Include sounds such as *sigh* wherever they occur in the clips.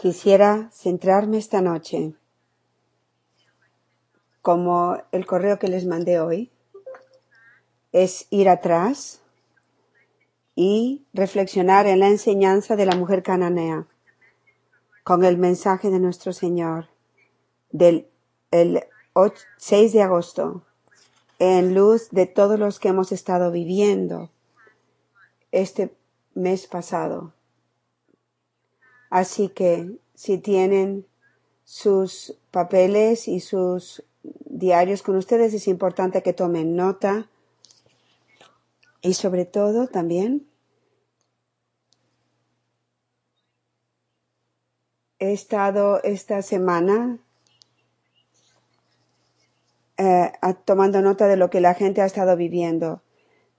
Quisiera centrarme esta noche, como el correo que les mandé hoy, es ir atrás y reflexionar en la enseñanza de la mujer cananea con el mensaje de nuestro Señor del el 6 de agosto en luz de todos los que hemos estado viviendo este mes pasado. Así que si tienen sus papeles y sus diarios con ustedes, es importante que tomen nota y sobre todo también he estado esta semana eh, tomando nota de lo que la gente ha estado viviendo.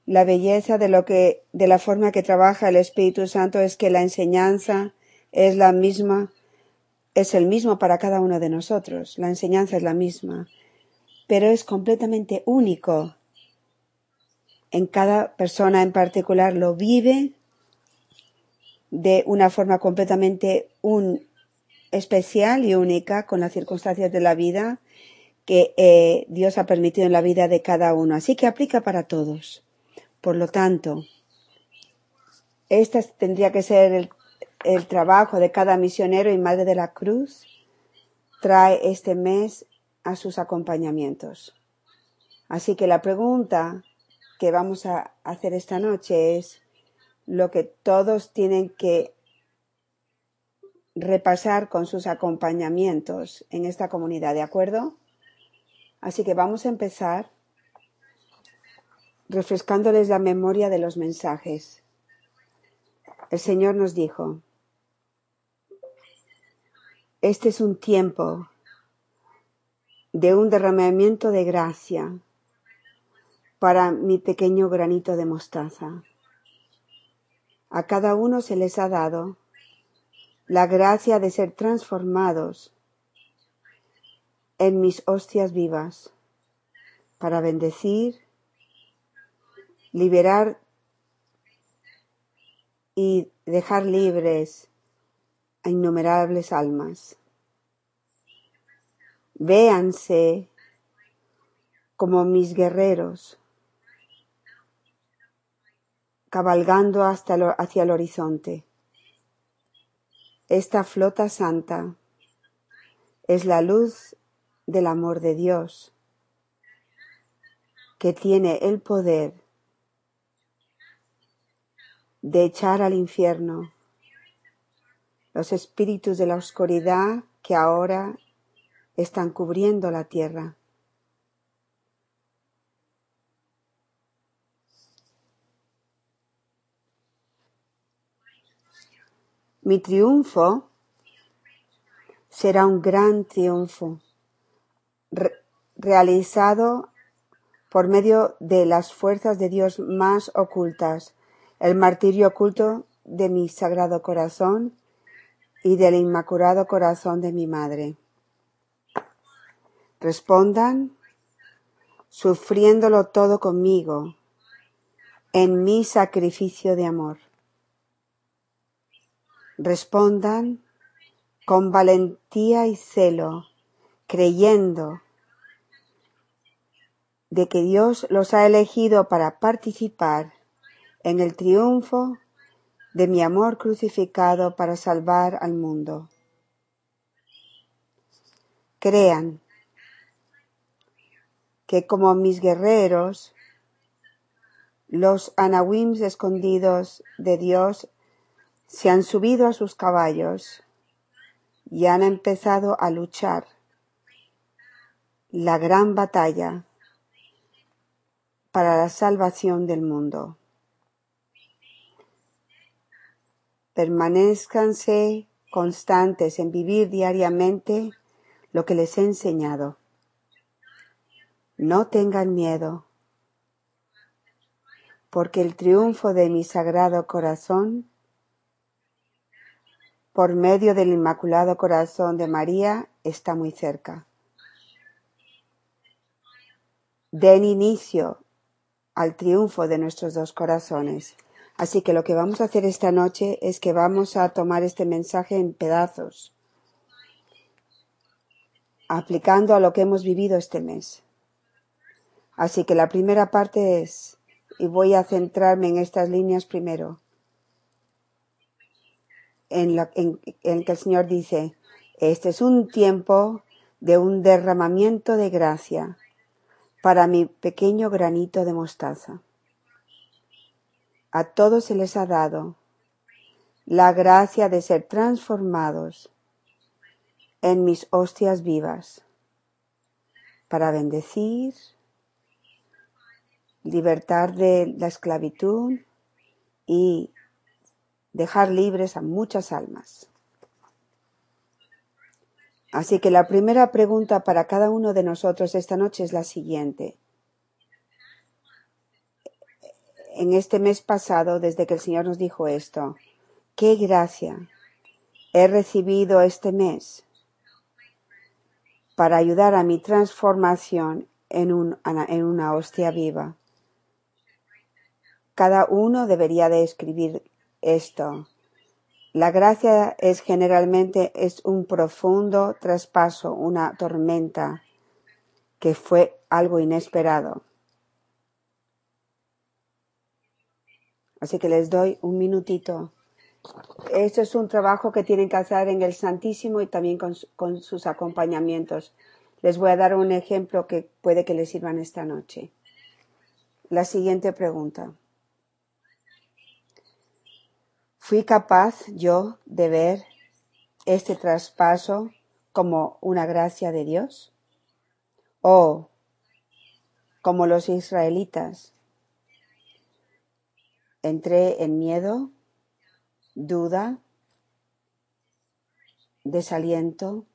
La belleza de lo que, de la forma que trabaja el Espíritu Santo es que la enseñanza es la misma, es el mismo para cada uno de nosotros. La enseñanza es la misma, pero es completamente único. En cada persona en particular lo vive de una forma completamente un, especial y única con las circunstancias de la vida que eh, Dios ha permitido en la vida de cada uno. Así que aplica para todos. Por lo tanto, este tendría que ser el el trabajo de cada misionero y madre de la cruz trae este mes a sus acompañamientos. Así que la pregunta que vamos a hacer esta noche es lo que todos tienen que repasar con sus acompañamientos en esta comunidad, ¿de acuerdo? Así que vamos a empezar refrescándoles la memoria de los mensajes. El Señor nos dijo, este es un tiempo de un derramamiento de gracia para mi pequeño granito de mostaza. A cada uno se les ha dado la gracia de ser transformados en mis hostias vivas para bendecir, liberar y dejar libres a innumerables almas. Véanse como mis guerreros, cabalgando hasta hacia el horizonte. Esta flota santa es la luz del amor de Dios, que tiene el poder de echar al infierno los espíritus de la oscuridad que ahora están cubriendo la tierra. Mi triunfo será un gran triunfo realizado por medio de las fuerzas de Dios más ocultas, el martirio oculto de mi sagrado corazón y del Inmaculado Corazón de mi Madre. Respondan, sufriéndolo todo conmigo, en mi sacrificio de amor. Respondan con valentía y celo, creyendo de que Dios los ha elegido para participar en el triunfo de mi amor crucificado para salvar al mundo. Crean que como mis guerreros, los anawims escondidos de Dios se han subido a sus caballos y han empezado a luchar la gran batalla para la salvación del mundo. Permanezcanse constantes en vivir diariamente lo que les he enseñado. No tengan miedo, porque el triunfo de mi sagrado corazón, por medio del Inmaculado Corazón de María, está muy cerca. Den inicio al triunfo de nuestros dos corazones. Así que lo que vamos a hacer esta noche es que vamos a tomar este mensaje en pedazos, aplicando a lo que hemos vivido este mes. Así que la primera parte es, y voy a centrarme en estas líneas primero, en, en, en que el Señor dice, este es un tiempo de un derramamiento de gracia para mi pequeño granito de mostaza. A todos se les ha dado la gracia de ser transformados en mis hostias vivas para bendecir, libertar de la esclavitud y dejar libres a muchas almas. Así que la primera pregunta para cada uno de nosotros esta noche es la siguiente. En este mes pasado, desde que el Señor nos dijo esto, ¿qué gracia he recibido este mes para ayudar a mi transformación en, en una hostia viva? Cada uno debería de escribir esto la gracia es generalmente es un profundo traspaso, una tormenta que fue algo inesperado. Así que les doy un minutito. Esto es un trabajo que tienen que hacer en el Santísimo y también con, con sus acompañamientos. Les voy a dar un ejemplo que puede que les sirvan esta noche. La siguiente pregunta. ¿Fui capaz yo de ver este traspaso como una gracia de Dios? ¿O como los israelitas? Entré en miedo, duda, desaliento,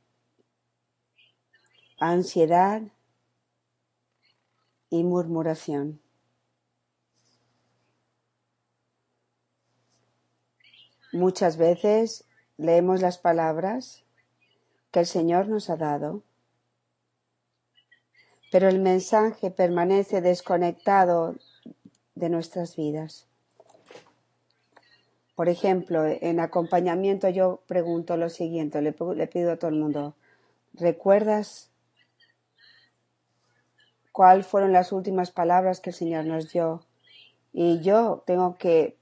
ansiedad y murmuración. Muchas veces leemos las palabras que el Señor nos ha dado, pero el mensaje permanece desconectado de nuestras vidas. Por ejemplo, en acompañamiento yo pregunto lo siguiente, le, pido a todo el mundo, ¿recuerdas cuáles fueron las últimas palabras que el Señor nos dio? Y yo tengo que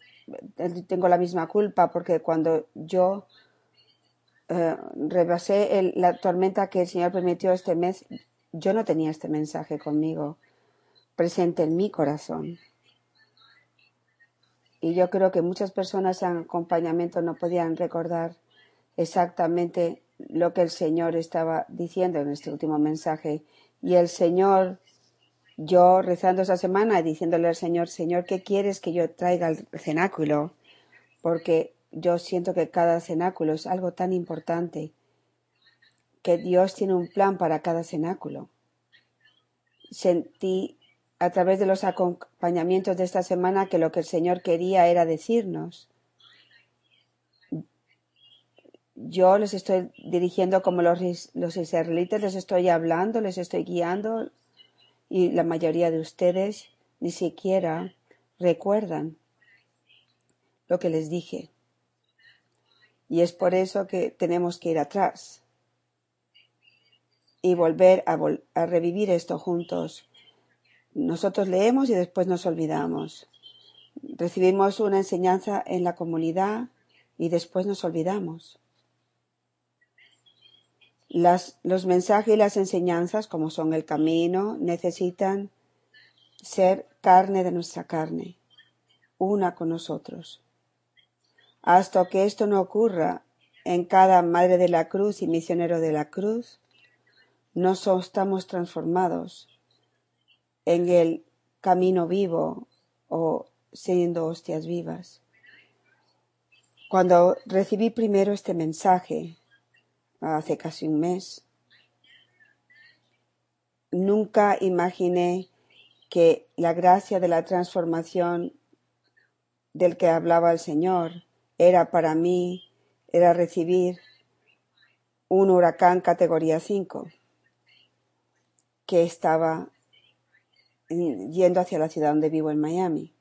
tengo la misma culpa porque cuando yo eh, rebasé la tormenta que el Señor permitió este mes, yo no tenía este mensaje conmigo, presente en mi corazón. Y yo creo que muchas personas en acompañamiento no podían recordar exactamente lo que el Señor estaba diciendo en este último mensaje. Y el Señor yo rezando esa semana diciéndole al Señor, Señor, ¿qué quieres que yo traiga al cenáculo? Porque yo siento que cada cenáculo es algo tan importante, que Dios tiene un plan para cada cenáculo. Sentí a través de los acompañamientos de esta semana que lo que el Señor quería era decirnos. Yo les estoy dirigiendo como los, los israelitas, les estoy hablando, les estoy guiando, y la mayoría de ustedes ni siquiera recuerdan lo que les dije. Y es por eso que tenemos que ir atrás y volver a, a revivir esto juntos. Nosotros leemos y después nos olvidamos. Recibimos una enseñanza en la comunidad y después nos olvidamos los mensajes y las enseñanzas, como son el camino, necesitan ser carne de nuestra carne, una con nosotros. Hasta que esto no ocurra en cada madre de la cruz y misionero de la cruz, no estamos transformados en el camino vivo o siendo hostias vivas. Cuando recibí primero este mensaje, hace casi un mes. Nunca imaginé que la gracia de la transformación del que hablaba el Señor era para mí, era recibir un huracán categoría 5 que estaba yendo hacia la ciudad donde vivo en Miami.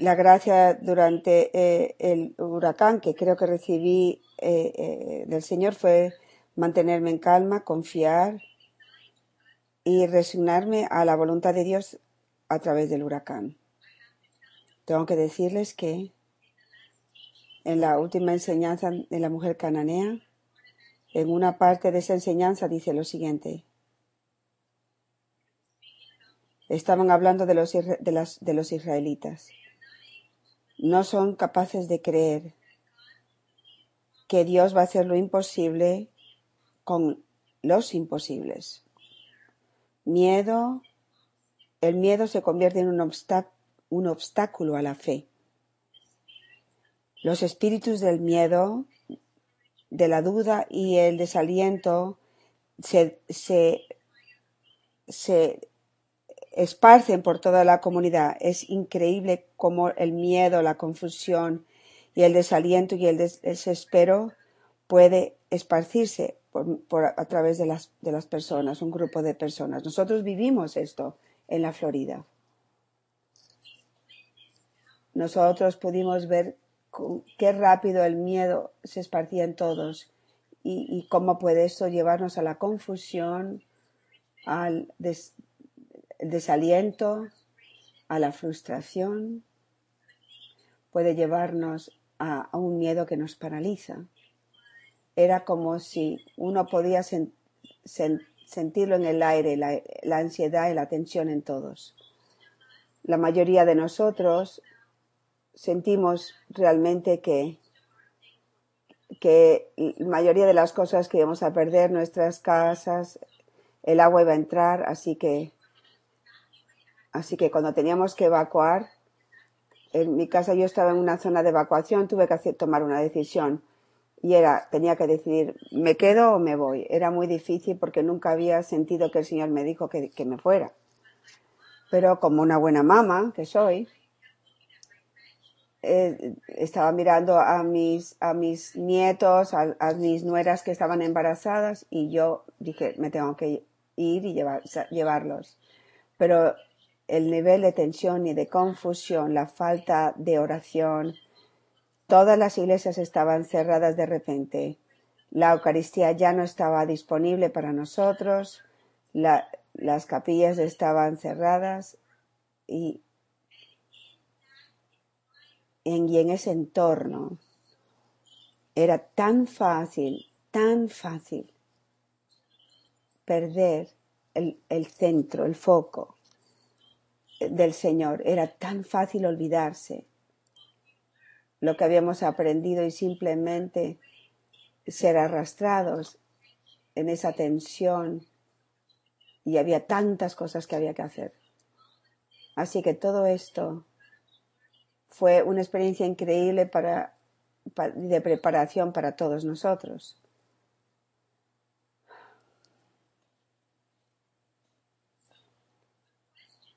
La gracia durante eh, el huracán que creo que recibí eh, eh, del Señor fue mantenerme en calma, confiar y resignarme a la voluntad de Dios a través del huracán. Tengo que decirles que en la última enseñanza de la mujer cananea, en una parte de esa enseñanza dice lo siguiente. Estaban hablando de los, de las, de los israelitas. No son capaces de creer que Dios va a hacer lo imposible con los imposibles. Miedo, el miedo se convierte en un, obstáculo a la fe. Los espíritus del miedo, de la duda y el desaliento se esparcen por toda la comunidad. Es increíble cómo el miedo, la confusión y el desaliento y el desespero puede esparcirse por, a través de las, de las personas, un grupo de personas. Nosotros vivimos esto en la Florida. Nosotros pudimos ver qué rápido el miedo se esparcía en todos y, cómo puede eso llevarnos a la confusión, al desaliento, a la frustración, puede llevarnos a, un miedo que nos paraliza. Era como si uno podía sen, sen, sentirlo en el aire, la, la ansiedad y la tensión en todos. La mayoría de nosotros sentimos realmente que, que la mayoría de las cosas que íbamos a perder, nuestras casas, el agua iba a entrar, así que Así que cuando teníamos que evacuar, en mi casa yo estaba en una zona de evacuación, tuve que hacer, tomar una decisión. Y era, tenía que decidir, ¿me quedo o me voy? Era muy difícil porque nunca había sentido que el Señor me dijo que, que me fuera. Pero como una buena mamá que soy, eh, estaba mirando a mis, a mis nietos, a, a, mis nueras que estaban embarazadas y yo dije, me tengo que ir y llevar, llevarlos. Pero el nivel de tensión y de confusión, la falta de oración. Todas las iglesias estaban cerradas de repente. La Eucaristía ya no estaba disponible para nosotros. La, las capillas estaban cerradas y en, en ese entorno era tan fácil, tan fácil perder el centro, el foco del Señor. Era tan fácil olvidarse lo que habíamos aprendido y simplemente ser arrastrados en esa tensión y había tantas cosas que había que hacer. Así que todo esto fue una experiencia increíble para, de preparación para todos nosotros.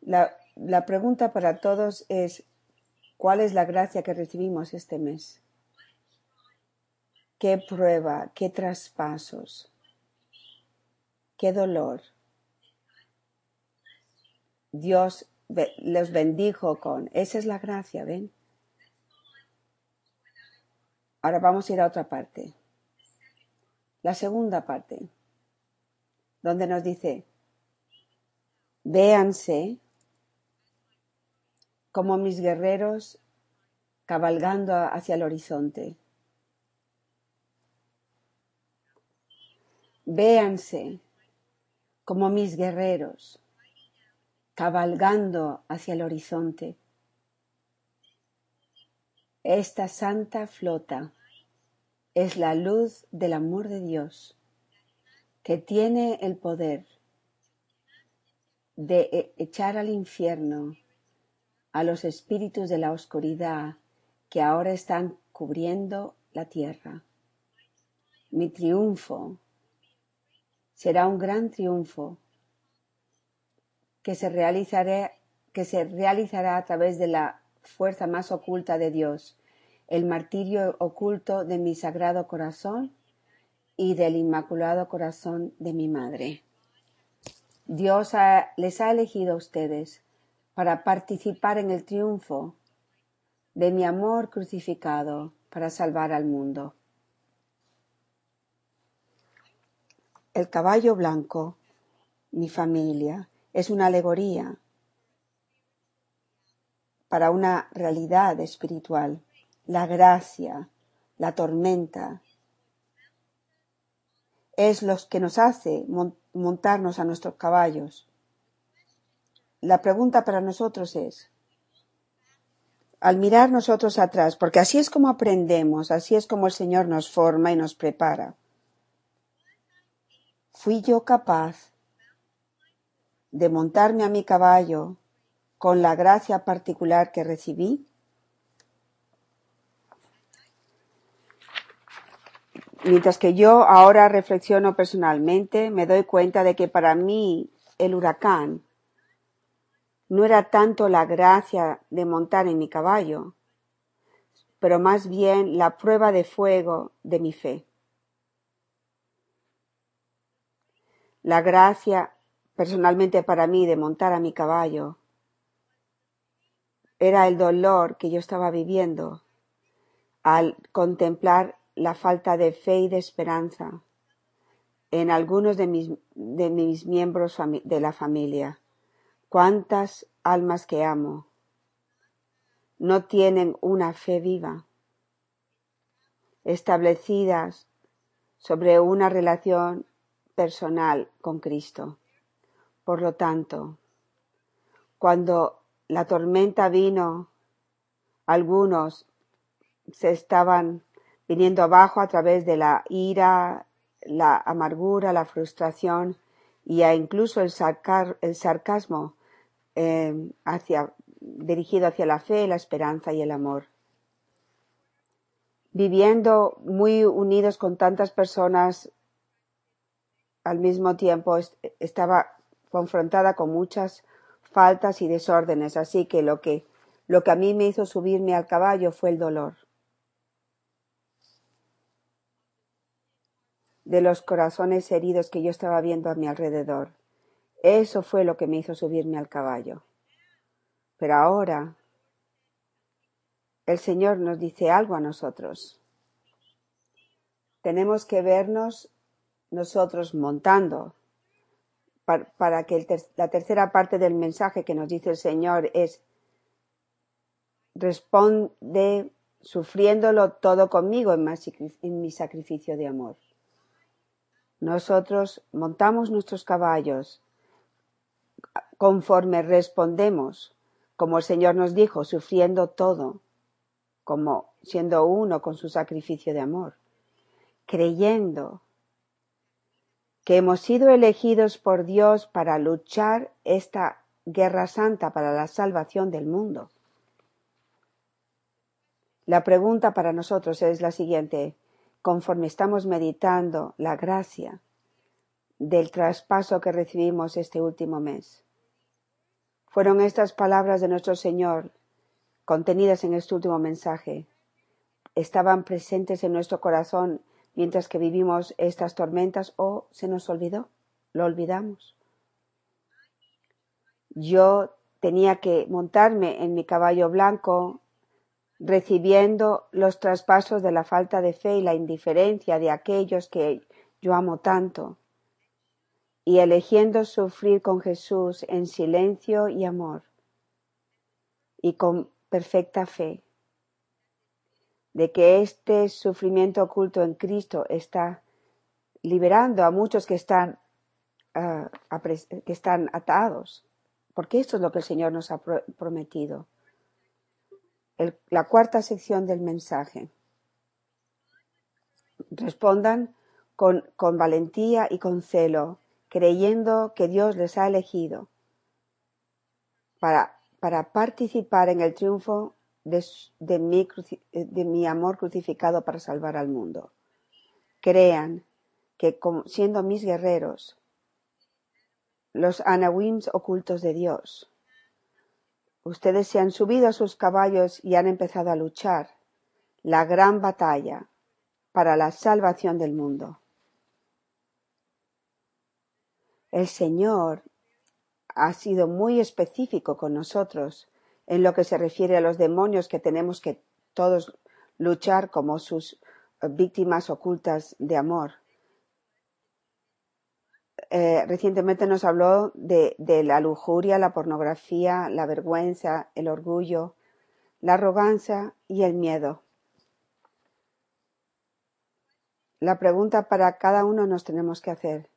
La, la pregunta para todos es, ¿cuál es la gracia que recibimos este mes? ¿Qué prueba? ¿Qué traspasos? ¿Qué dolor? Dios los bendijo con, esa es la gracia, ¿ven? Ahora vamos a ir a otra parte. La segunda parte, donde nos dice, véanse como mis guerreros cabalgando hacia el horizonte. Véanse como mis guerreros cabalgando hacia el horizonte. Esta santa flota es la luz del amor de Dios que tiene el poder de e-, echar al infierno a los espíritus de la oscuridad que ahora están cubriendo la tierra. Mi triunfo será un gran triunfo que se realizará, que se realizará a través de la fuerza más oculta de Dios, el martirio oculto de mi sagrado corazón y del inmaculado corazón de mi madre. Dios les ha elegido a ustedes para participar en el triunfo de mi amor crucificado para salvar al mundo. El caballo blanco, mi familia, es una alegoría para una realidad espiritual, la gracia, la tormenta, es lo que nos hace montarnos a nuestros caballos. La pregunta para nosotros es, al mirar nosotros atrás, porque así es como aprendemos, así es como el Señor nos forma y nos prepara. ¿Fui yo capaz de montarme a mi caballo con la gracia particular que recibí? Mientras que yo ahora reflexiono personalmente, me doy cuenta de que para mí el huracán no era tanto la gracia de montar en mi caballo, pero más bien la prueba de fuego de mi fe. La gracia personalmente para mí de montar a mi caballo era el dolor que yo estaba viviendo al contemplar la falta de fe y de esperanza en algunos de mis, de mis miembros de la familia. Cuántas almas que amo no tienen una fe viva, establecidas sobre una relación personal con Cristo. Por lo tanto, cuando la tormenta vino, algunos se estaban viniendo abajo a través de la ira, la amargura, la frustración y incluso el, sarcasmo eh, hacia, dirigido hacia la fe, la esperanza y el amor. Viviendo muy unidos con tantas personas al mismo tiempo, estaba confrontada con muchas faltas y desórdenes, así que lo que lo que a mí me hizo subirme al caballo fue el dolor. de los corazones heridos que yo estaba viendo a mi alrededor. Eso fue lo que me hizo subirme al caballo. Pero ahora el Señor nos dice algo a nosotros. Tenemos que vernos nosotros montando para, que la tercera parte del mensaje que nos dice el Señor es responde sufriéndolo todo conmigo en mi sacrificio de amor. Nosotros montamos nuestros caballos conforme respondemos, como el Señor nos dijo, sufriendo todo, como siendo uno con su sacrificio de amor, creyendo que hemos sido elegidos por Dios para luchar esta guerra santa para la salvación del mundo. La pregunta para nosotros es la siguiente conforme estamos meditando la gracia del traspaso que recibimos este último mes. Fueron estas palabras de nuestro Señor contenidas en este último mensaje. Estaban presentes en nuestro corazón mientras que vivimos estas tormentas o se nos olvidó, lo olvidamos. Yo tenía que montarme en mi caballo blanco recibiendo los traspasos de la falta de fe y la indiferencia de aquellos que yo amo tanto, y eligiendo sufrir con Jesús en silencio y amor, y con perfecta fe, de que este sufrimiento oculto en Cristo está liberando a muchos que están, ah, que están atados, porque esto es lo que el Señor nos ha prometido la cuarta sección del mensaje. Respondan con, con, valentía y con celo, creyendo que Dios les ha elegido para, para participar en el triunfo de, mi, de, mi, amor crucificado para salvar al mundo. Crean que siendo mis guerreros, los anawims ocultos de Dios, Ustedes se han subido a sus caballos y han empezado a luchar la gran batalla para la salvación del mundo. El Señor ha sido muy específico con nosotros en lo que se refiere a los demonios que tenemos que todos luchar como sus víctimas ocultas de amor. Eh, recientemente nos habló de la lujuria, la pornografía, la vergüenza, el orgullo, la arrogancia y el miedo. La pregunta para cada uno nos tenemos que hacer.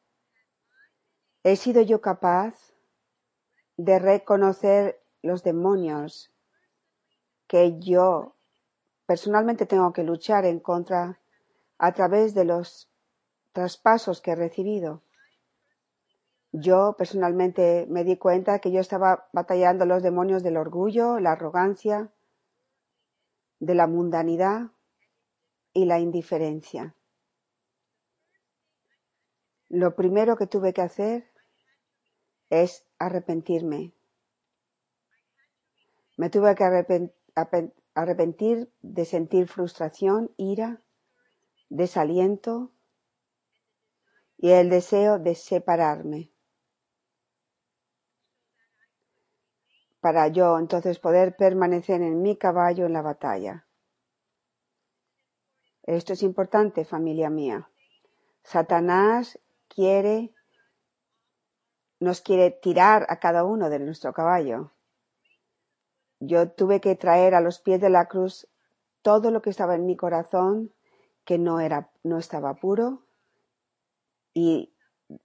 ¿He sido yo capaz de reconocer los demonios que yo personalmente tengo que luchar en contra a través de los traspasos que he recibido? Yo personalmente me di cuenta que yo estaba batallando los demonios del orgullo, la arrogancia, de la mundanidad y la indiferencia. Lo primero que tuve que hacer es arrepentirme. Me tuve que arrepentir de sentir frustración, ira, desaliento y el deseo de separarme. para yo entonces poder permanecer en mi caballo en la batalla. Esto es importante, familia mía. Satanás quiere, nos quiere tirar a cada uno de nuestro caballo. Yo tuve que traer a los pies de la cruz todo lo que estaba en mi corazón que no era, no estaba puro y,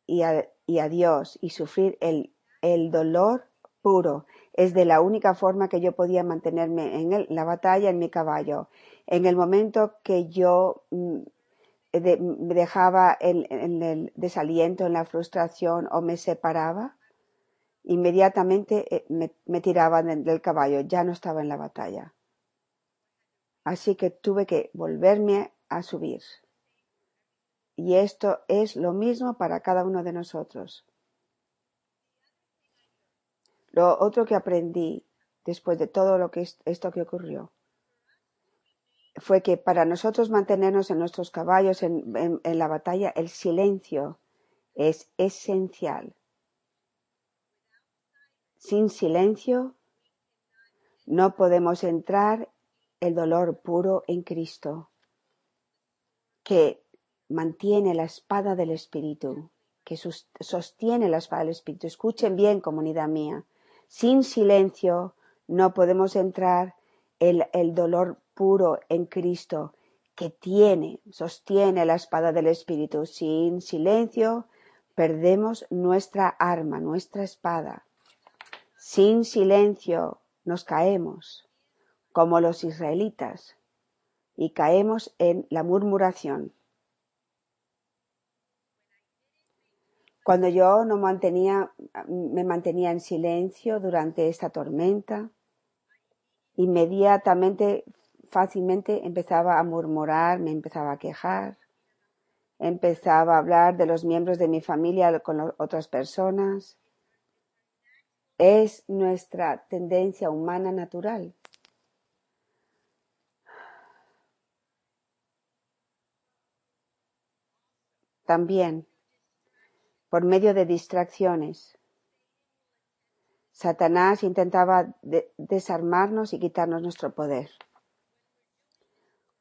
y, a, Dios y sufrir el, el dolor puro es de la única forma que yo podía mantenerme en la batalla en mi caballo. En el momento que yo mm, me dejaba en, el desaliento, en la frustración o me separaba, inmediatamente eh, me, me tiraban del caballo, ya no estaba en la batalla. Así que tuve que volverme a subir. Y esto es lo mismo para cada uno de nosotros. Lo otro que aprendí después de todo lo que esto que ocurrió fue que para nosotros mantenernos en nuestros caballos en, la batalla, el silencio es esencial. Sin silencio no podemos entrar el dolor puro en Cristo, que mantiene la espada del Espíritu, que sostiene la espada del Espíritu. Escuchen bien, comunidad mía. Sin silencio no podemos entrar el, el dolor puro en Cristo que tiene, sostiene la espada del Espíritu. Sin silencio perdemos nuestra arma, nuestra espada. Sin silencio nos caemos, como los israelitas, y caemos en la murmuración. Cuando yo no mantenía, me mantenía en silencio durante esta tormenta, inmediatamente, fácilmente empezaba a murmurar, me empezaba a quejar, empezaba a hablar de los miembros de mi familia con otras personas. Es nuestra tendencia humana natural. También por medio de distracciones. Satanás intentaba desarmarnos y quitarnos nuestro poder.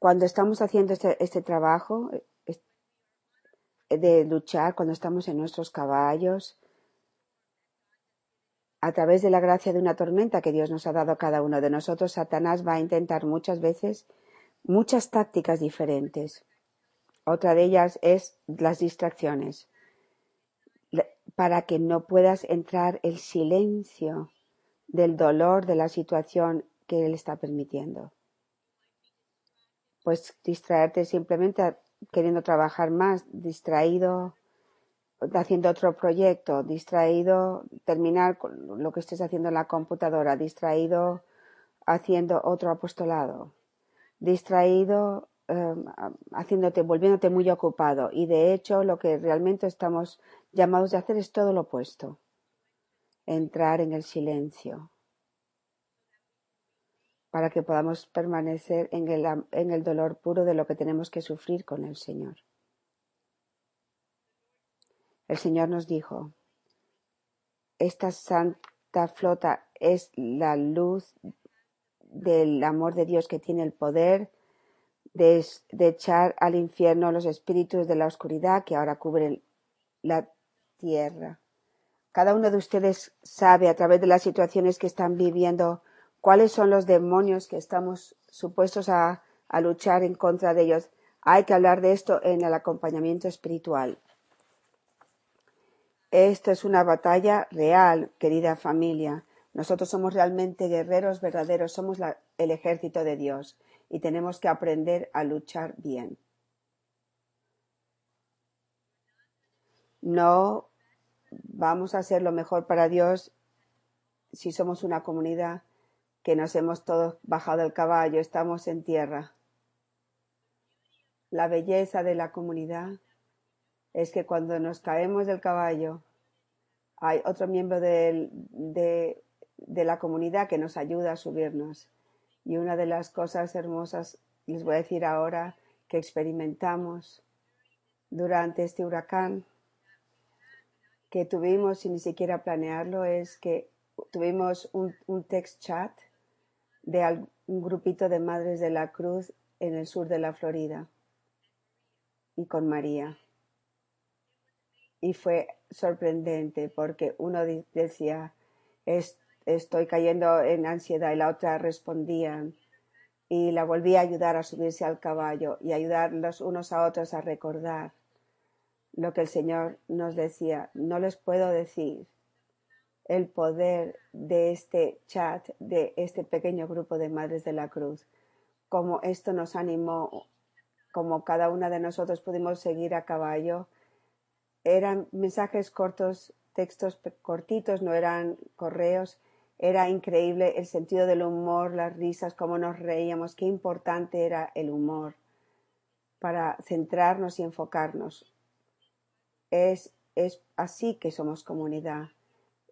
Cuando estamos haciendo este, este trabajo de luchar, cuando estamos en nuestros caballos, a través de la gracia de una tormenta que Dios nos ha dado a cada uno de nosotros, Satanás va a intentar muchas veces muchas tácticas diferentes. Otra de ellas es las distracciones para que no puedas entrar el silencio del dolor de la situación que Él está permitiendo. Pues distraerte simplemente queriendo trabajar más, distraído, haciendo otro proyecto, distraído, terminar con lo que estés haciendo en la computadora, distraído haciendo otro apostolado, distraído Em, haciéndote, volviéndote muy ocupado. Y de hecho, lo que realmente estamos llamados a hacer es todo lo opuesto. Entrar en el silencio. Para que podamos permanecer en el, en el dolor puro de lo que tenemos que sufrir con el Señor. El Señor nos dijo, esta santa flota es la luz del amor de Dios que tiene el poder de, de echar al infierno los espíritus de la oscuridad que ahora cubren la tierra. Cada uno de ustedes sabe a través de las situaciones que están viviendo cuáles son los demonios que estamos supuestos a, luchar en contra de ellos. Hay que hablar de esto en el acompañamiento espiritual. Esto es una batalla real, querida familia. Nosotros somos realmente guerreros verdaderos, somos el ejército de Dios y tenemos que aprender a luchar bien. No vamos a hacer lo mejor para Dios si somos una comunidad que nos hemos todos bajado del caballo, estamos en tierra. La belleza de la comunidad es que cuando nos caemos del caballo hay otro miembro de, de la comunidad que nos ayuda a subirnos. Y una de las cosas hermosas, les voy a decir ahora, que experimentamos durante este huracán, que tuvimos sin ni siquiera planearlo, es que tuvimos un text chat de un grupito de Madres de la Cruz en el sur de la Florida y con María. Y fue sorprendente porque uno decía, "Es- estoy cayendo en ansiedad y la otra respondía y la volví a ayudar a subirse al caballo y ayudar los unos a otros a recordar lo que el Señor nos decía. No les puedo decir el poder de este chat, de este pequeño grupo de Madres de la Cruz, como esto nos animó, como cada una de nosotros pudimos seguir a caballo. Eran mensajes cortos, textos cortitos, no eran correos. Era increíble el sentido del humor, las risas, cómo nos reíamos, qué importante era el humor para centrarnos y enfocarnos. Es, es así que somos comunidad.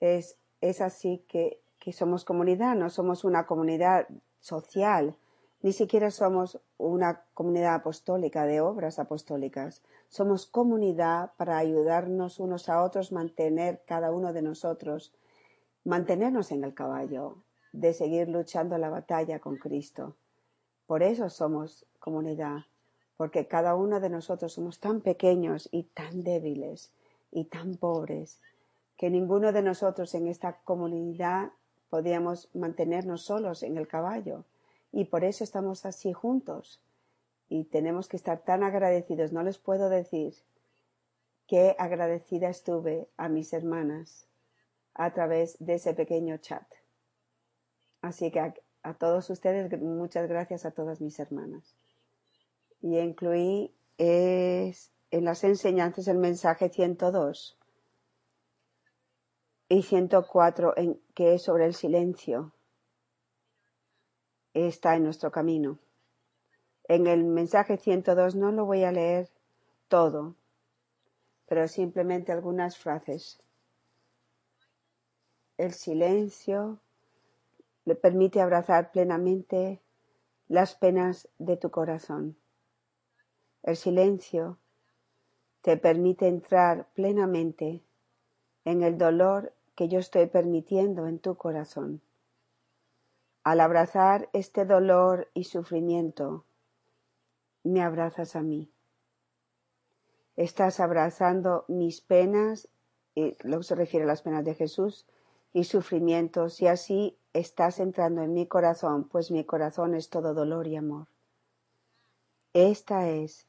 Es, así que, que somos comunidad. No somos una comunidad social. Ni siquiera somos una comunidad apostólica de obras apostólicas. Somos comunidad para ayudarnos unos a otros, mantener cada uno de nosotros, mantenernos en el caballo, de seguir luchando la batalla con Cristo. Por eso somos comunidad, porque cada uno de nosotros somos tan pequeños y tan débiles y tan pobres que ninguno de nosotros en esta comunidad podíamos mantenernos solos en el caballo. Y por eso estamos así juntos. Y tenemos que estar tan agradecidos. No les puedo decir qué agradecida estuve a mis hermanas a través de ese pequeño chat. Así que a, todos ustedes, muchas gracias a todas mis hermanas. Y incluí en las enseñanzas el mensaje 102 y 104 en, que es sobre el silencio. Está en nuestro camino. En el mensaje 102 no lo voy a leer todo, pero simplemente algunas frases. El silencio le permite abrazar plenamente las penas de tu corazón. El silencio te permite entrar plenamente en el dolor que yo estoy permitiendo en tu corazón. Al abrazar este dolor y sufrimiento, me abrazas a mí. Estás abrazando mis penas, y lo que se refiere a las penas de Jesús, y sufrimientos, y así estás entrando en mi corazón, pues mi corazón es todo dolor y amor. Esta es,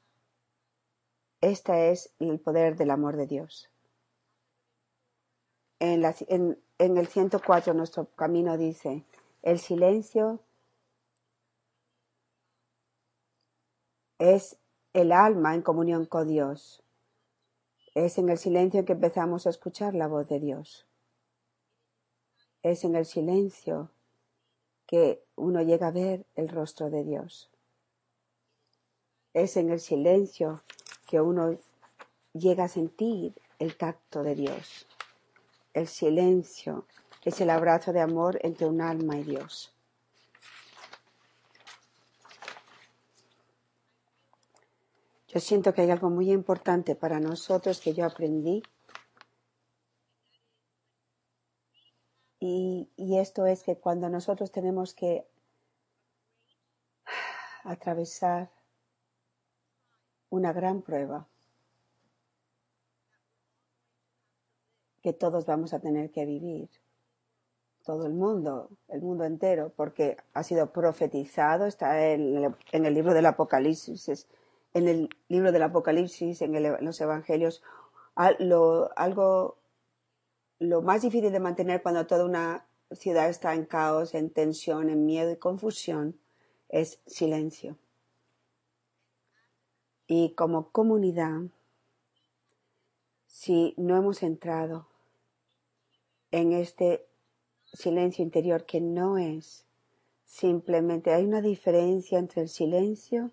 esta es el poder del amor de Dios. En, la, en, en el 104 nuestro camino dice, el silencio es el alma en comunión con Dios. Es en el silencio que empezamos a escuchar la voz de Dios. Es en el silencio que uno llega a ver el rostro de Dios. Es en el silencio que uno llega a sentir el tacto de Dios. El silencio es el abrazo de amor entre un alma y Dios. Yo siento que hay algo muy importante para nosotros que yo aprendí y, y, esto es que cuando nosotros tenemos que *sighs* atravesar una gran prueba que todos vamos a tener que vivir, todo el mundo, el mundo entero, porque ha sido profetizado, está en el, en el libro del Apocalipsis, en el libro del Apocalipsis, en, los Evangelios, algo, lo más difícil de mantener cuando toda una ciudad está en caos, en tensión, en miedo y confusión, es silencio. Y como comunidad, si no hemos entrado en este silencio interior que no es simplemente, hay una diferencia entre el silencio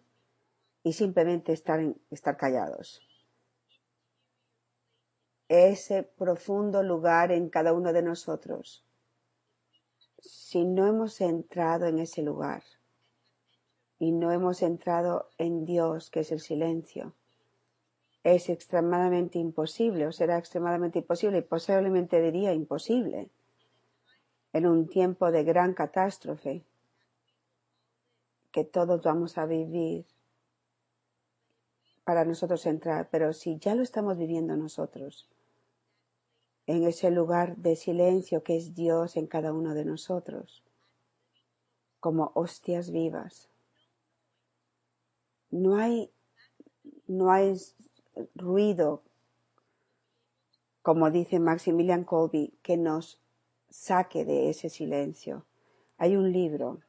y simplemente estar, estar callados. Ese profundo lugar en cada uno de nosotros. Si no hemos entrado en ese lugar y no hemos entrado en Dios, que es el silencio, es extremadamente imposible o será extremadamente imposible y posiblemente diría imposible en un tiempo de gran catástrofe que todos vamos a vivir para nosotros entrar, pero si ya lo estamos viviendo nosotros, en ese lugar de silencio que es Dios en cada uno de nosotros, como hostias vivas. No hay, no hay ruido, como dice Maximilian Colby, que nos saque de ese silencio. Hay un libro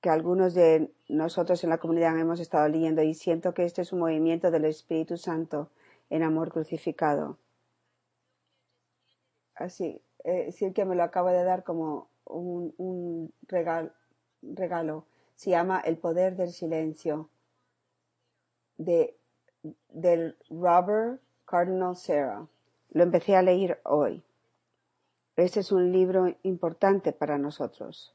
que algunos de nosotros en la comunidad hemos estado leyendo y siento que este es un movimiento del Espíritu Santo en amor crucificado. Así, eh, que me lo acaba de dar como un, regalo. Se llama El poder del silencio de, del Robert Cardinal Sarah. Lo empecé a leer hoy. Este es un libro importante para nosotros.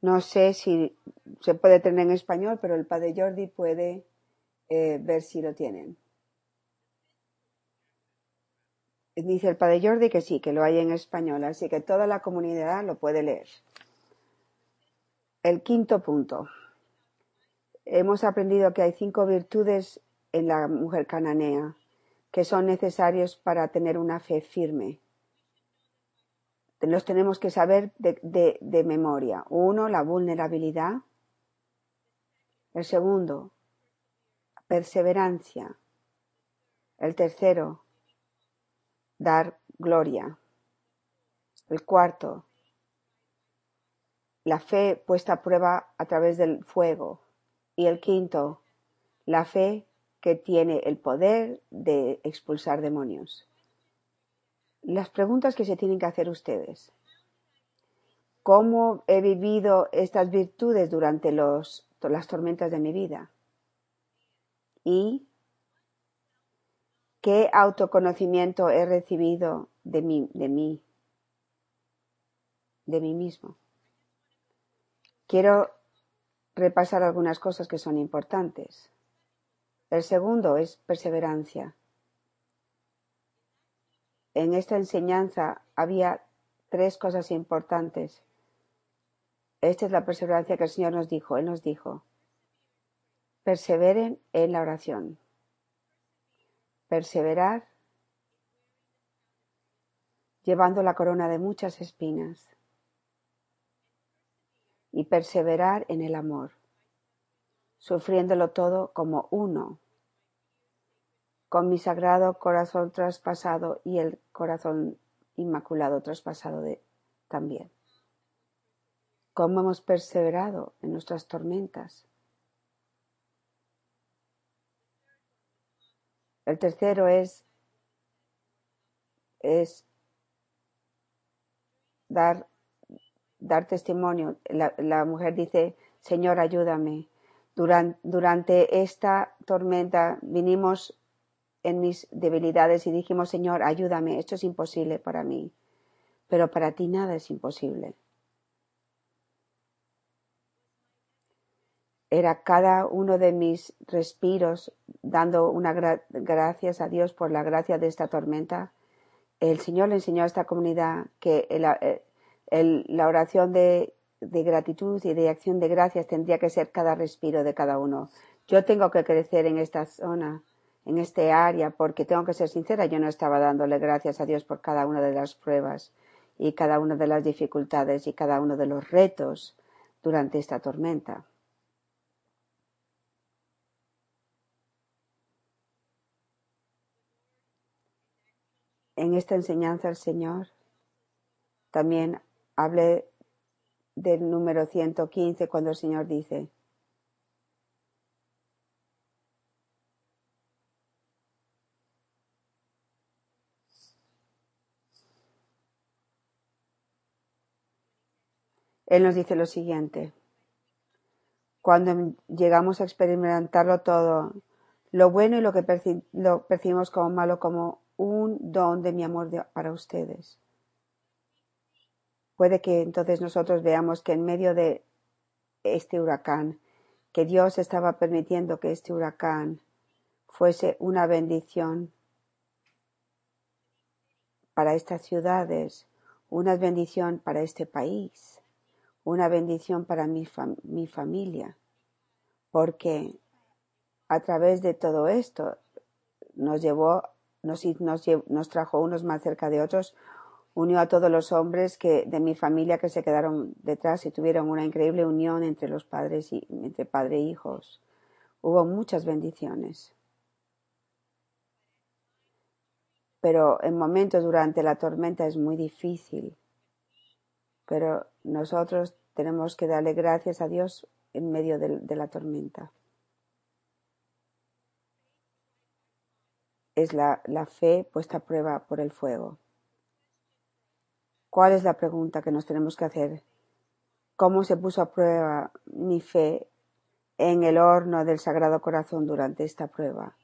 No sé si se puede tener en español, pero el padre Jordi puede eh, ver si lo tienen. Dice el padre Jordi que sí, que lo hay en español, así que toda la comunidad lo puede leer. El quinto punto. Hemos aprendido que hay cinco virtudes en la mujer cananea que son necesarios para tener una fe firme los tenemos que saber de, memoria. Uno, la vulnerabilidad. El segundo, perseverancia. El tercero, dar gloria. El cuarto, la fe puesta a prueba a través del fuego. Y el quinto, la fe que tiene el poder de expulsar demonios las preguntas que se tienen que hacer ustedes. ¿Cómo he vivido estas virtudes durante los, las tormentas de mi vida? ¿Y qué autoconocimiento he recibido de mí, de mí, de mí mismo? Quiero repasar algunas cosas que son importantes. El segundo es perseverancia en esta enseñanza había tres cosas importantes. Esta es la perseverancia que el Señor nos dijo. Él nos dijo, perseveren en la oración. Perseverar llevando la corona de muchas espinas. Y perseverar en el amor, sufriéndolo todo como uno con mi sagrado corazón traspasado y el corazón inmaculado traspasado también. Cómo hemos perseverado en nuestras tormentas. El tercero es, es dar, dar testimonio. La, mujer dice, Señor, ayúdame. Durante, durante esta tormenta vinimos en mis debilidades y dijimos, Señor, ayúdame, esto es imposible para mí, pero para ti nada es imposible. era cada uno de mis respiros dando una gracias a Dios por la gracia de esta tormenta. El Señor le enseñó a esta comunidad que la oración de, de gratitud y de acción de gracias tendría que ser cada respiro de cada uno. Yo tengo que crecer en esta zona, en este área, porque tengo que ser sincera, yo no estaba dándole gracias a Dios por cada una de las pruebas y cada una de las dificultades y cada uno de los retos durante esta tormenta. En esta enseñanza el Señor también hable del número 115 cuando el Señor dice, Él nos dice lo siguiente. Cuando llegamos a experimentarlo todo, lo bueno y lo que lo percibimos como malo, como un don de mi amor para ustedes. Puede que entonces nosotros veamos que en medio de este huracán, que Dios estaba permitiendo que este huracán fuese una bendición para estas ciudades, una bendición para este país una bendición para mi, mi familia, porque a través de todo esto nos llevó, nos, nos, nos trajo unos más cerca de otros, unió a todos los hombres que de mi familia que se quedaron detrás y tuvieron una increíble unión entre los padres y entre padre e hijos. Hubo muchas bendiciones. Pero en momentos durante la tormenta es muy difícil. Pero nosotros tenemos que darle gracias a Dios en medio de, la tormenta. Es la, la fe puesta a prueba por el fuego. ¿Cuál es la pregunta que nos tenemos que hacer? ¿Cómo se puso a prueba mi fe en el horno del Sagrado Corazón durante esta prueba?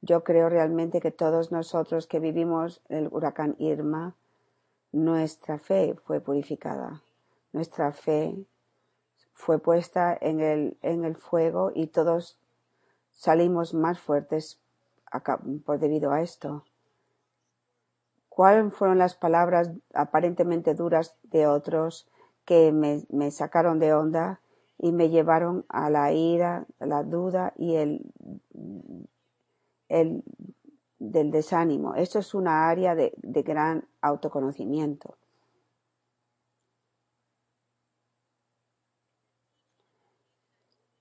Yo creo realmente que todos nosotros que vivimos el huracán Irma, nuestra fe fue purificada. Nuestra fe fue puesta en el, en el fuego y todos salimos más fuertes por debido a esto. ¿Cuáles fueron las palabras aparentemente duras de otros que me, sacaron de onda y me llevaron a la ira, la duda y el, el del desánimo? Esto es una área de, de gran autoconocimiento.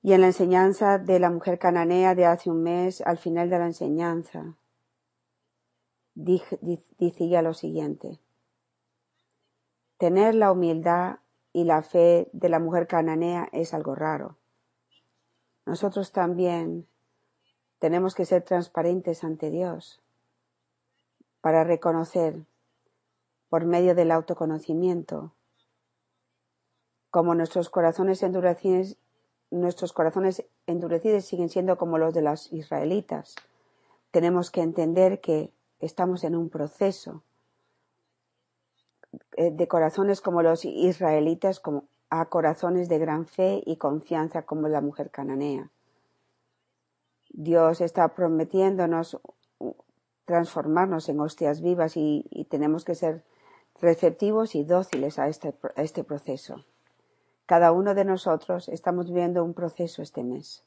Y en la enseñanza de la mujer cananea de hace un mes, al final de la enseñanza, decía lo siguiente. Tener la humildad y la fe de la mujer cananea es algo raro. Nosotros también tenemos que ser transparentes ante Dios para reconocer por medio del autoconocimiento como nuestros corazones endurecidos nuestros corazones endurecidos siguen siendo como los de los israelitas. Tenemos que entender que estamos en un proceso eh, de corazones como los israelitas como a corazones de gran fe y confianza como la mujer cananea. Dios está prometiéndonos transformarnos en hostias vivas y, tenemos que ser receptivos y dóciles a este, a este proceso. Cada uno de nosotros estamos viviendo un proceso este mes.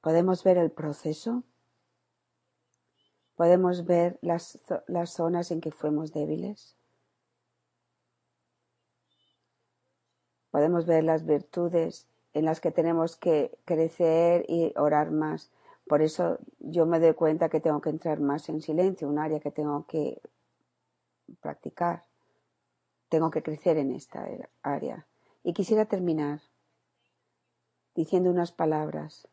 ¿Podemos ver el proceso? ¿Podemos ver las, las zonas en que fuimos débiles? Podemos ver las virtudes en las que tenemos que crecer y orar más. Por eso yo me doy cuenta que tengo que entrar más en silencio, un área que tengo que practicar. Tengo que crecer en esta área. Y quisiera terminar diciendo unas palabras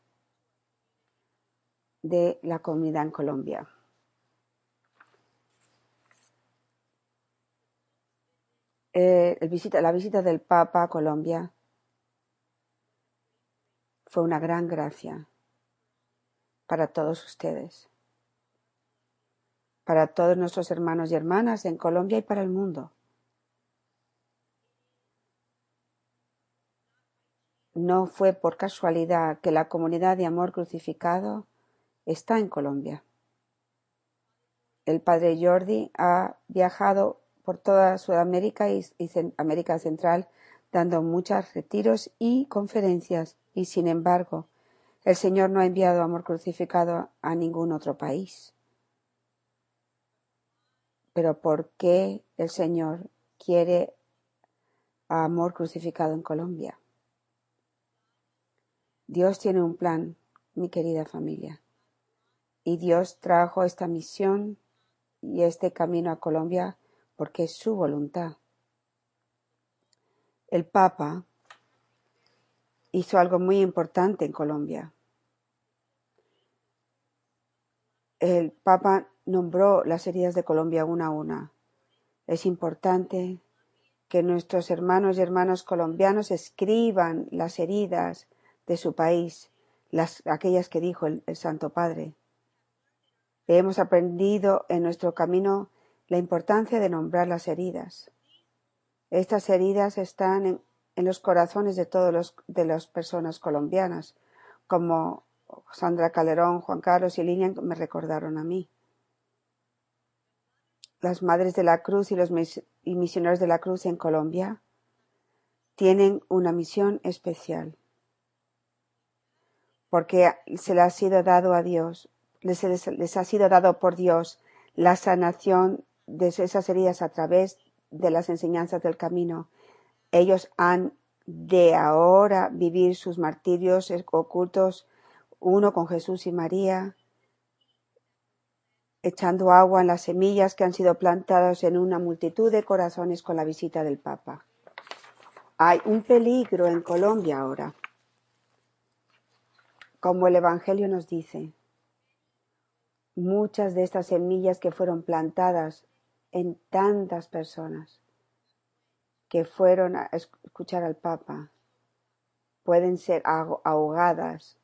de la comunidad en Colombia. Eh, la visita del Papa a Colombia fue una gran gracia para todos ustedes, para todos nuestros hermanos y hermanas en Colombia y para el mundo. no fue por casualidad que la comunidad de amor crucificado está en Colombia. El padre Jordi ha viajado por toda Sudamérica y, América Central dando muchos retiros y conferencias y sin embargo el Señor no ha enviado amor crucificado a ningún otro país. Pero ¿por qué el Señor quiere amor crucificado en Colombia? Dios tiene un plan, mi querida familia. Y Dios trajo esta misión y este camino a Colombia porque es su voluntad. El Papa hizo algo muy importante en Colombia. El Papa nombró las heridas de Colombia una a una. Es importante que nuestros hermanos y hermanas colombianos escriban las heridas de su país, las, aquellas que dijo el, Santo Padre. Hemos aprendido en nuestro camino la importancia de nombrar las heridas. Estas heridas están en, los corazones de todas las personas colombianas, como Sandra Calderón, Juan Carlos y Lilian me recordaron a mí. Las Madres de la Cruz y los y misioneros de la Cruz en Colombia tienen una misión especial porque se les ha sido dado a Dios, les, les, ha sido dado por Dios la sanación de esas heridas a través de las enseñanzas del camino. Ellos han de ahora vivir sus martirios ocultos, uno con Jesús y María, echando agua en las semillas que han sido plantadas en una multitud de corazones con la visita del Papa. Hay un peligro en Colombia ahora como el Evangelio nos dice, muchas de estas semillas que fueron plantadas en tantas personas que fueron a escuchar al Papa pueden ser ahogadas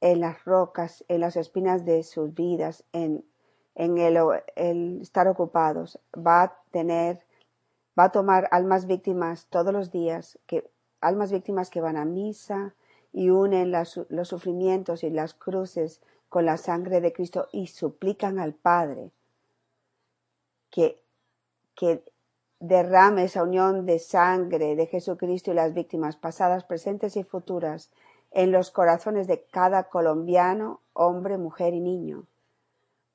en las rocas, en las espinas de sus vidas, en, en el, estar ocupados. Va a tener, va a tomar almas víctimas todos los días, que, almas víctimas que van a misa, y unen los sufrimientos y las cruces con la sangre de Cristo y suplican al Padre que, derrame esa unión de sangre de Jesucristo y las víctimas pasadas, presentes y futuras en los corazones de cada colombiano, hombre, mujer y niño,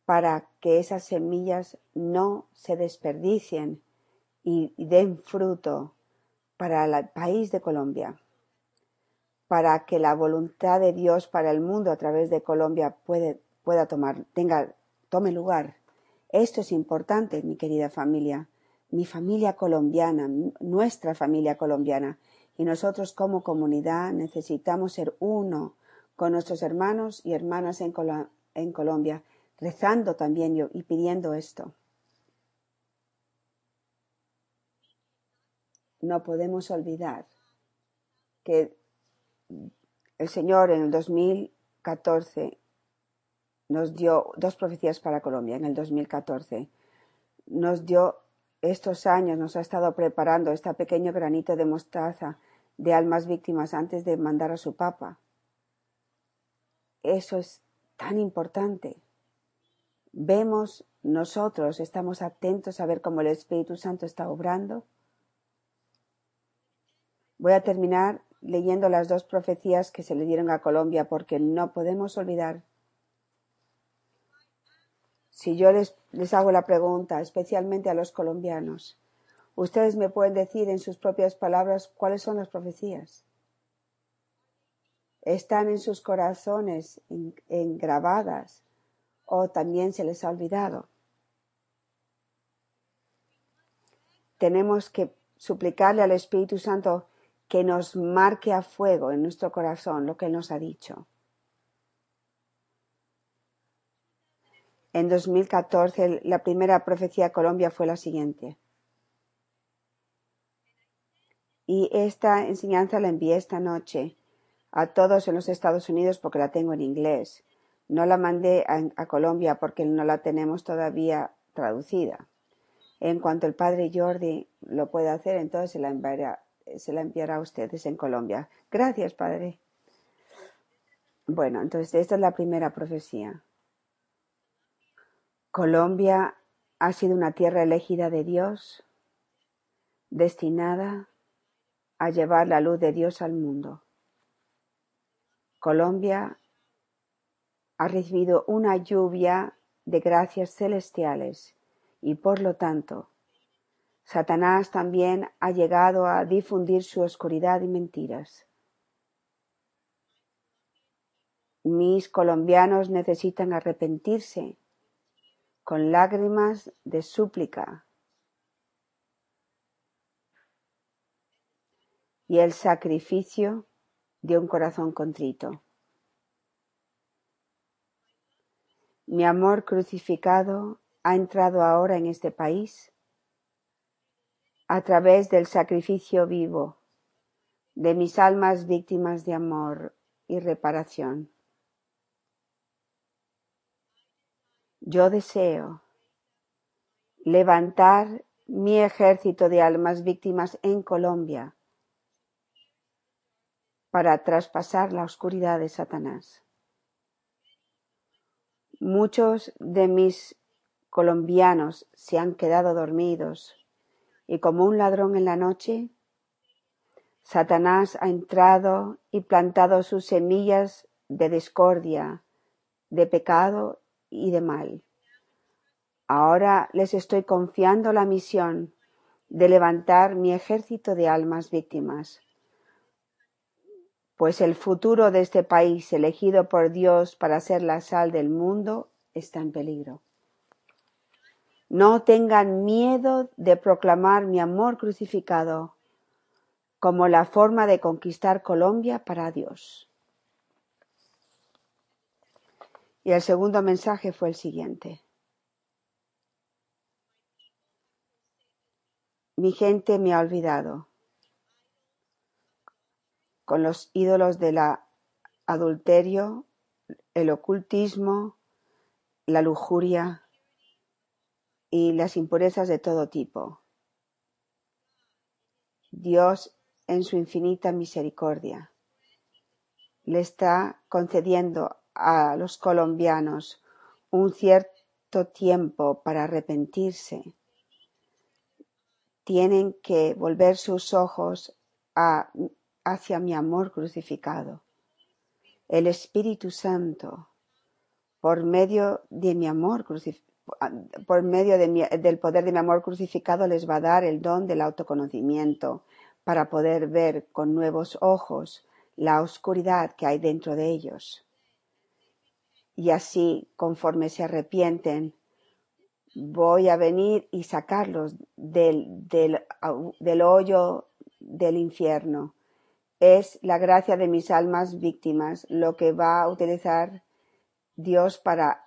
para que esas semillas no se desperdicien y den fruto para el país de Colombia para que la voluntad de Dios para el mundo a través de Colombia pueda tomar, tenga, tome lugar. Esto es importante, mi querida familia, mi familia colombiana, nuestra familia colombiana. Y nosotros como comunidad necesitamos ser uno con nuestros hermanos y hermanas en, Colombia, rezando también y pidiendo esto. No podemos olvidar que el Señor en el 2014 nos dio dos profecías para Colombia, en el 2014. Nos dio estos años, nos ha estado preparando este pequeño granito de mostaza de almas víctimas antes de mandar a su Papa. Eso es tan importante. Vemos nosotros, estamos atentos a ver cómo el Espíritu Santo está obrando. Voy a terminar leyendo las dos profecías que se le dieron a Colombia, porque no podemos olvidar. Si yo les, les hago la pregunta, especialmente a los colombianos, ustedes me pueden decir en sus propias palabras cuáles son las profecías. ¿Están en sus corazones engrabadas o también se les ha olvidado? Tenemos que suplicarle al Espíritu Santo que nos marque a fuego en nuestro corazón lo que Él nos ha dicho. En 2014 la primera profecía Colombia fue la siguiente. Y esta enseñanza la envié esta noche a todos en los Estados Unidos porque la tengo en inglés. No la mandé a, Colombia porque no la tenemos todavía traducida. En cuanto el padre Jordi lo pueda hacer, entonces se la enviará se la enviará a ustedes en Colombia. Gracias, Padre. Bueno, entonces esta es la primera profecía. Colombia ha sido una tierra elegida de Dios, destinada a llevar la luz de Dios al mundo. Colombia ha recibido una lluvia de gracias celestiales y por lo tanto Satanás también ha llegado a difundir su oscuridad y mentiras. Mis colombianos necesitan arrepentirse con lágrimas de súplica y el sacrificio de un corazón contrito. Mi amor crucificado ha entrado ahora en este país a través del sacrificio vivo de mis almas víctimas de amor y reparación. Yo deseo levantar mi ejército de almas víctimas en Colombia para traspasar la oscuridad de Satanás. Muchos de mis colombianos se han quedado dormidos y como un ladrón en la noche, Satanás ha entrado y plantado sus semillas de discordia, de pecado y de mal. Ahora les estoy confiando la misión de levantar mi ejército de almas víctimas, pues el futuro de este país elegido por Dios para ser la sal del mundo está en peligro. No tengan miedo de proclamar mi amor crucificado como la forma de conquistar Colombia para Dios. Y el segundo mensaje fue el siguiente. Mi gente me ha olvidado con los ídolos del adulterio, el ocultismo, la lujuria y las impurezas de todo tipo. Dios, en su infinita misericordia, le está concediendo a los colombianos un cierto tiempo para arrepentirse. Tienen que volver sus ojos hacia mi amor crucificado. El Espíritu Santo, por medio de mi amor por medio del poder de mi amor crucificado, les va a dar el don del autoconocimiento para poder ver con nuevos ojos la oscuridad que hay dentro de ellos y así, conforme se arrepienten, voy a venir y sacarlos del, del, del hoyo del infierno. Es la gracia de mis almas víctimas lo que va a utilizar Dios para,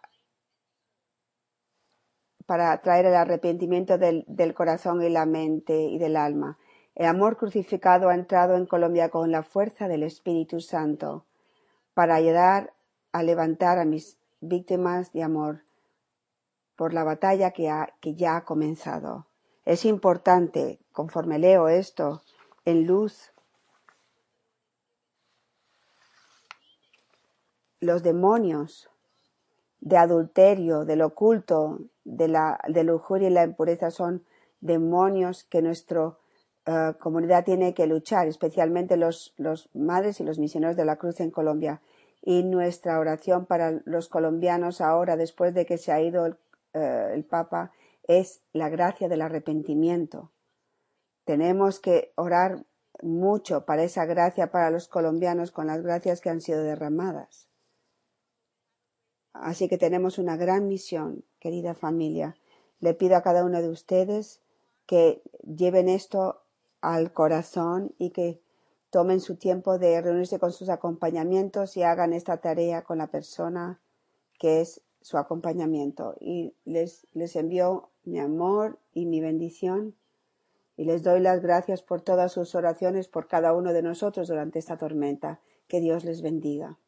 para traer el arrepentimiento del, del corazón y la mente y del alma. El amor crucificado ha entrado en Colombia con la fuerza del Espíritu Santo para ayudar a levantar a mis víctimas de amor por la batalla que, que ya ha comenzado. Es importante, conforme leo esto, en luz, los demonios de adulterio, del oculto, de la lujuria y la impureza son demonios que nuestra eh, comunidad tiene que luchar, especialmente los, los madres y los misioneros de la cruz en Colombia y nuestra oración para los colombianos ahora, después de que se ha ido el, eh, el Papa, es la gracia del arrepentimiento. Tenemos que orar mucho para esa gracia para los colombianos con las gracias que han sido derramadas. Así que tenemos una gran misión, querida familia. Le pido a cada uno de ustedes que lleven esto al corazón y que tomen su tiempo de reunirse con sus acompañamientos y hagan esta tarea con la persona que es su acompañamiento. Y les, les envío mi amor y mi bendición y les doy las gracias por todas sus oraciones por cada uno de nosotros durante esta tormenta. Que Dios les bendiga.